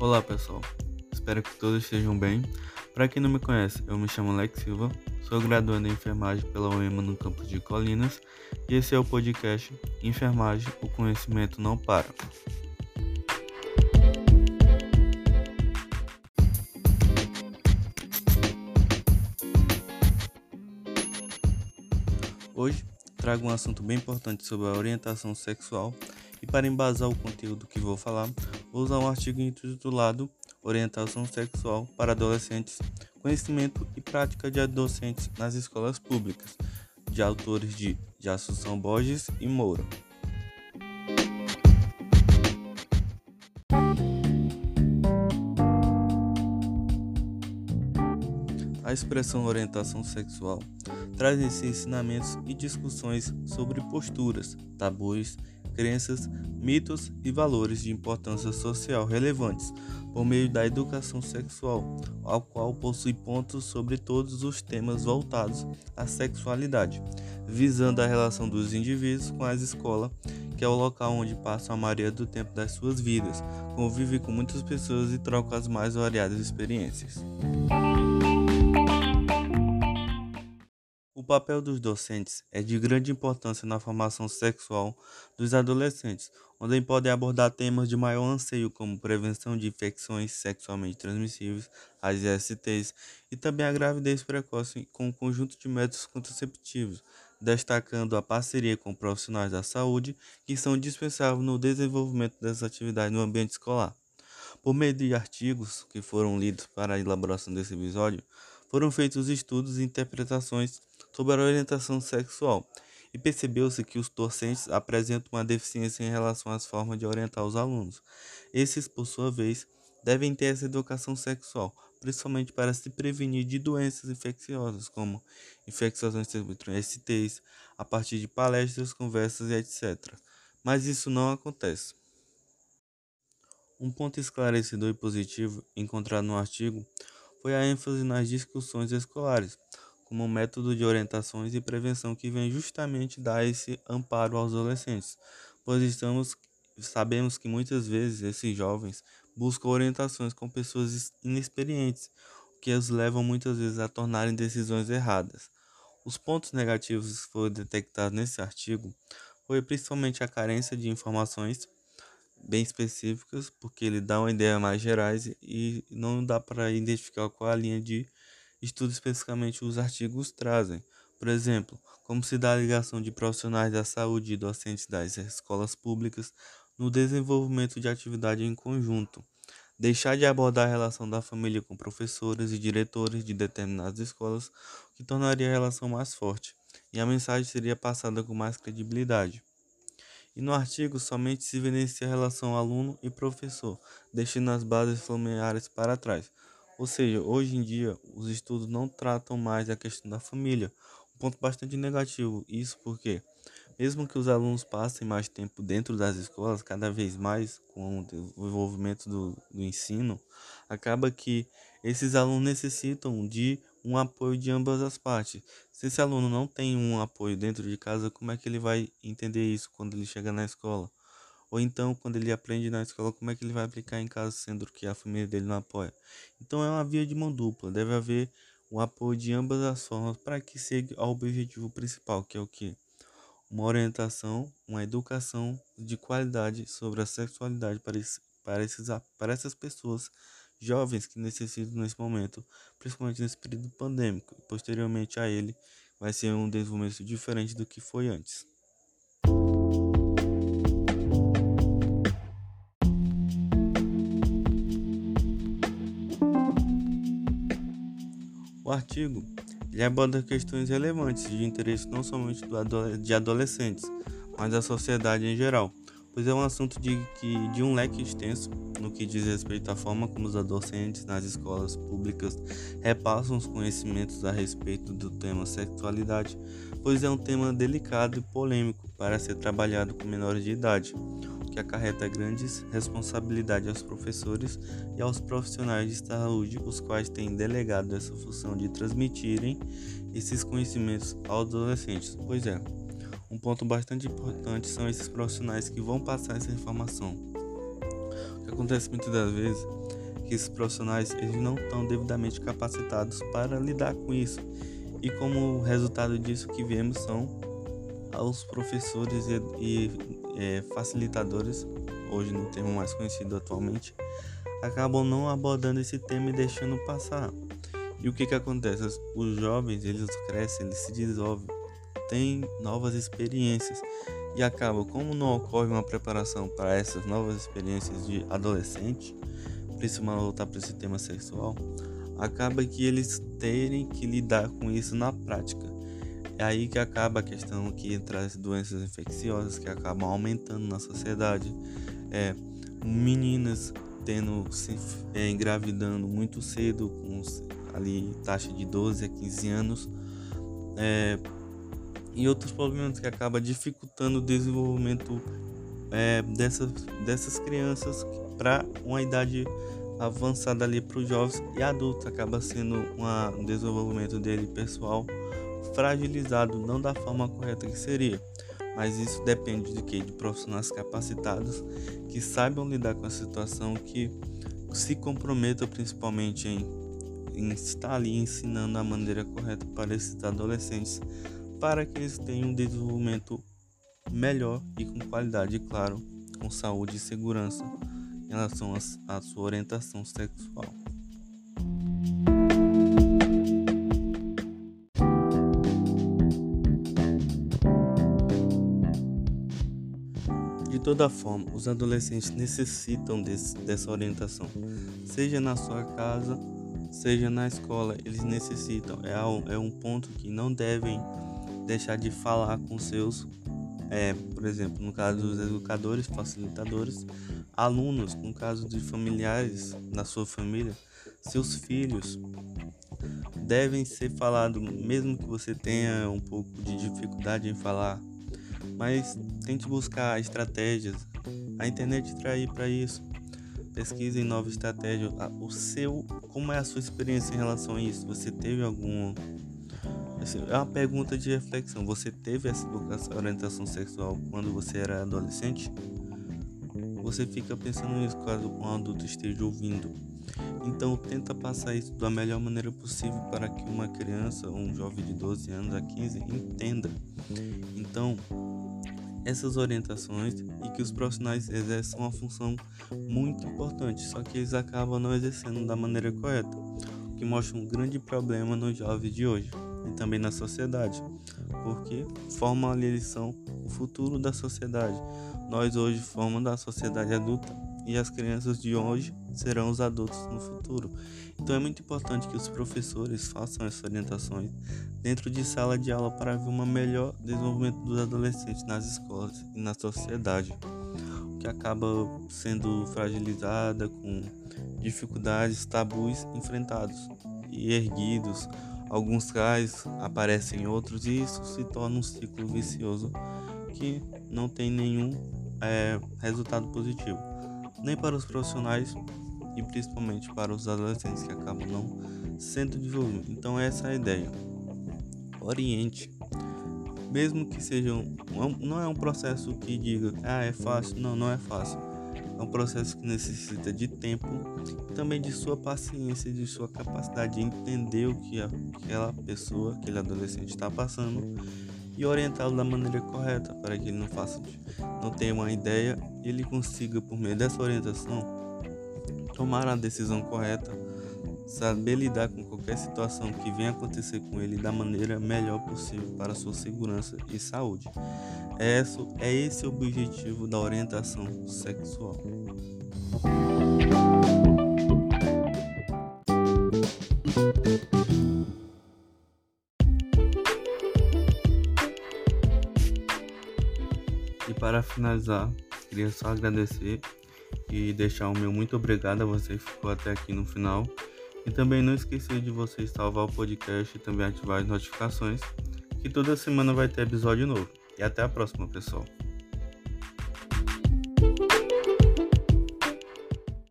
Olá pessoal, espero que todos estejam bem. Para quem não me conhece, eu me chamo Alex Silva, sou graduando em enfermagem pela UEMA no campus de Colinas e esse é o podcast Enfermagem, o conhecimento não para. Hoje trago um assunto bem importante sobre a orientação sexual e para embasar o conteúdo que vou falar, vou usar um artigo intitulado Orientação Sexual para Adolescentes, Conhecimento e Prática de Adolescentes nas Escolas Públicas, de autores de, Assunção Borges e Moura. A expressão orientação sexual traz esses ensinamentos e discussões sobre posturas, tabus, crenças, mitos e valores de importância social relevantes por meio da educação sexual, ao qual possui pontos sobre todos os temas voltados à sexualidade, visando a relação dos indivíduos com a escola, que é o local onde passam a maioria do tempo das suas vidas, convive com muitas pessoas e troca as mais variadas experiências. Papel dos docentes é de grande importância na formação sexual dos adolescentes, onde podem abordar temas de maior anseio como prevenção de infecções sexualmente transmissíveis, as ISTs, e também a gravidez precoce com um conjunto de métodos contraceptivos, destacando a parceria com profissionais da saúde que são dispensáveis no desenvolvimento dessas atividades no ambiente escolar. Por meio de artigos que foram lidos para a elaboração desse episódio, foram feitos estudos e interpretações sobre a orientação sexual e percebeu-se que os docentes apresentam uma deficiência em relação às formas de orientar os alunos. Esses, por sua vez, devem ter essa educação sexual, principalmente para se prevenir de doenças infecciosas, como infecções entre STs, a partir de palestras, conversas e etc. Mas isso não acontece. Um ponto esclarecedor e positivo encontrado no artigo foi a ênfase nas discussões escolares, como um método de orientações e prevenção que vem justamente dar esse amparo aos adolescentes, pois estamos sabemos que muitas vezes esses jovens buscam orientações com pessoas inexperientes, o que os levam muitas vezes a tornarem decisões erradas. Os pontos negativos que foram detectados nesse artigo foi principalmente a carência de informações bem específicas, porque ele dá uma ideia mais gerais e não dá para identificar qual a linha de estudo especificamente os artigos trazem. Por exemplo, como se dá a ligação de profissionais da saúde e docentes das escolas públicas no desenvolvimento de atividade em conjunto. Deixar de abordar a relação da família com professores e diretores de determinadas escolas, o que tornaria a relação mais forte, e a mensagem seria passada com mais credibilidade. E no artigo somente se evidencia a relação aluno e professor, deixando as bases familiares para trás. Ou seja, hoje em dia os estudos não tratam mais a questão da família, um ponto bastante negativo. Isso porque, mesmo que os alunos passem mais tempo dentro das escolas, cada vez mais com o desenvolvimento do, do ensino, acaba que esses alunos necessitam de um apoio de ambas as partes. Se esse aluno não tem um apoio dentro de casa, como é que ele vai entender isso quando ele chega na escola? Ou então, quando ele aprende na escola, como é que ele vai aplicar em casa, sendo que a família dele não apoia? Então, é uma via de mão dupla. Deve haver o apoio de ambas as formas para que chegue ao objetivo principal, que é o que? Uma orientação, uma educação de qualidade sobre a sexualidade para, esse, para, esses, para essas pessoas jovens que necessitam nesse momento, principalmente nesse período pandêmico. Posteriormente a ele, vai ser um desenvolvimento diferente do que foi antes. O artigo. Ele aborda questões relevantes de interesse não somente de adolescentes, mas da sociedade em geral, pois é um assunto de, que, de um leque extenso no que diz respeito à forma como os docentes nas escolas públicas repassam os conhecimentos a respeito do tema sexualidade, pois é um tema delicado e polêmico para ser trabalhado com menores de idade, que acarreta grandes responsabilidades aos professores e aos profissionais de saúde, os quais têm delegado essa função de transmitirem esses conhecimentos aos adolescentes. Pois é, um ponto bastante importante são esses profissionais que vão passar essa informação. Acontece muitas das vezes que esses profissionais eles não estão devidamente capacitados para lidar com isso. E como resultado disso que vemos são os professores e, e é, facilitadores, hoje no termo mais conhecido atualmente, acabam não abordando esse tema e deixando passar. E o que que acontece? Os jovens, eles crescem, eles se desenvolvem, têm novas experiências e acaba, como não ocorre uma preparação para essas novas experiências de adolescente, principalmente voltar para esse tema sexual, acaba que eles terem que lidar com isso na prática. É aí que acaba a questão que as doenças infecciosas que acabam aumentando na sociedade. É, meninas tendo se é, engravidando muito cedo, com ali taxa de 12 a 15 anos. É, e outros problemas que acabam dificultando o desenvolvimento é, dessas, dessas crianças para uma idade avançada ali para os jovens e adultos acaba sendo uma, um desenvolvimento dele pessoal fragilizado não da forma correta que seria mas isso depende de que de profissionais capacitados que saibam lidar com a situação que se comprometam principalmente em, em estar ali ensinando a maneira correta para esses adolescentes para que eles tenham um desenvolvimento melhor e com qualidade, claro, com saúde e segurança em relação à sua orientação sexual. De toda forma, os adolescentes necessitam desse, dessa orientação, seja na sua casa, seja na escola, eles necessitam. É, é um ponto que não devem deixar de falar com seus, é, por exemplo, no caso dos educadores, facilitadores, alunos, no caso de familiares da sua família, seus filhos devem ser falados, mesmo que você tenha um pouco de dificuldade em falar, mas tente buscar estratégias. A internet trai para isso. Pesquise em novas estratégias. O seu, como é a sua experiência em relação a isso? Você teve algum Assim, é uma pergunta de reflexão. Você teve essa orientação sexual quando você era adolescente? Você fica pensando nisso caso um adulto esteja ouvindo. Então tenta passar isso da melhor maneira possível para que uma criança ou um jovem de 12 anos a 15 entenda. Então, essas orientações e que os profissionais exerçam uma função muito importante, só que eles acabam não exercendo da maneira correta, o que mostra um grande problema nos jovens de hoje e também na sociedade, porque formam ali eles são o futuro da sociedade. Nós hoje formamos a sociedade adulta e as crianças de hoje serão os adultos no futuro. Então é muito importante que os professores façam essas orientações dentro de sala de aula para ver um melhor desenvolvimento dos adolescentes nas escolas e na sociedade, que acaba sendo fragilizada com dificuldades, tabus enfrentados e erguidos Alguns cais aparecem outros e isso se torna um ciclo vicioso que não tem nenhum é, resultado positivo, nem para os profissionais e principalmente para os adolescentes que acabam não sendo desenvolvidos. Então essa é a ideia. Oriente, mesmo que seja um, não é um processo que diga ah é fácil, não, não é fácil é um processo que necessita de tempo também de sua paciência de sua capacidade de entender o que aquela pessoa, aquele adolescente está passando e orientá-lo da maneira correta para que ele não faça, não tenha uma ideia e ele consiga por meio dessa orientação tomar a decisão correta, saber lidar com qualquer situação que venha acontecer com ele da maneira melhor possível para sua segurança e saúde. É esse, é esse o objetivo da orientação sexual. E para finalizar, queria só agradecer e deixar o meu muito obrigado a você que ficou até aqui no final. E também não esquecer de você salvar o podcast e também ativar as notificações, que toda semana vai ter episódio novo. E até a próxima, pessoal.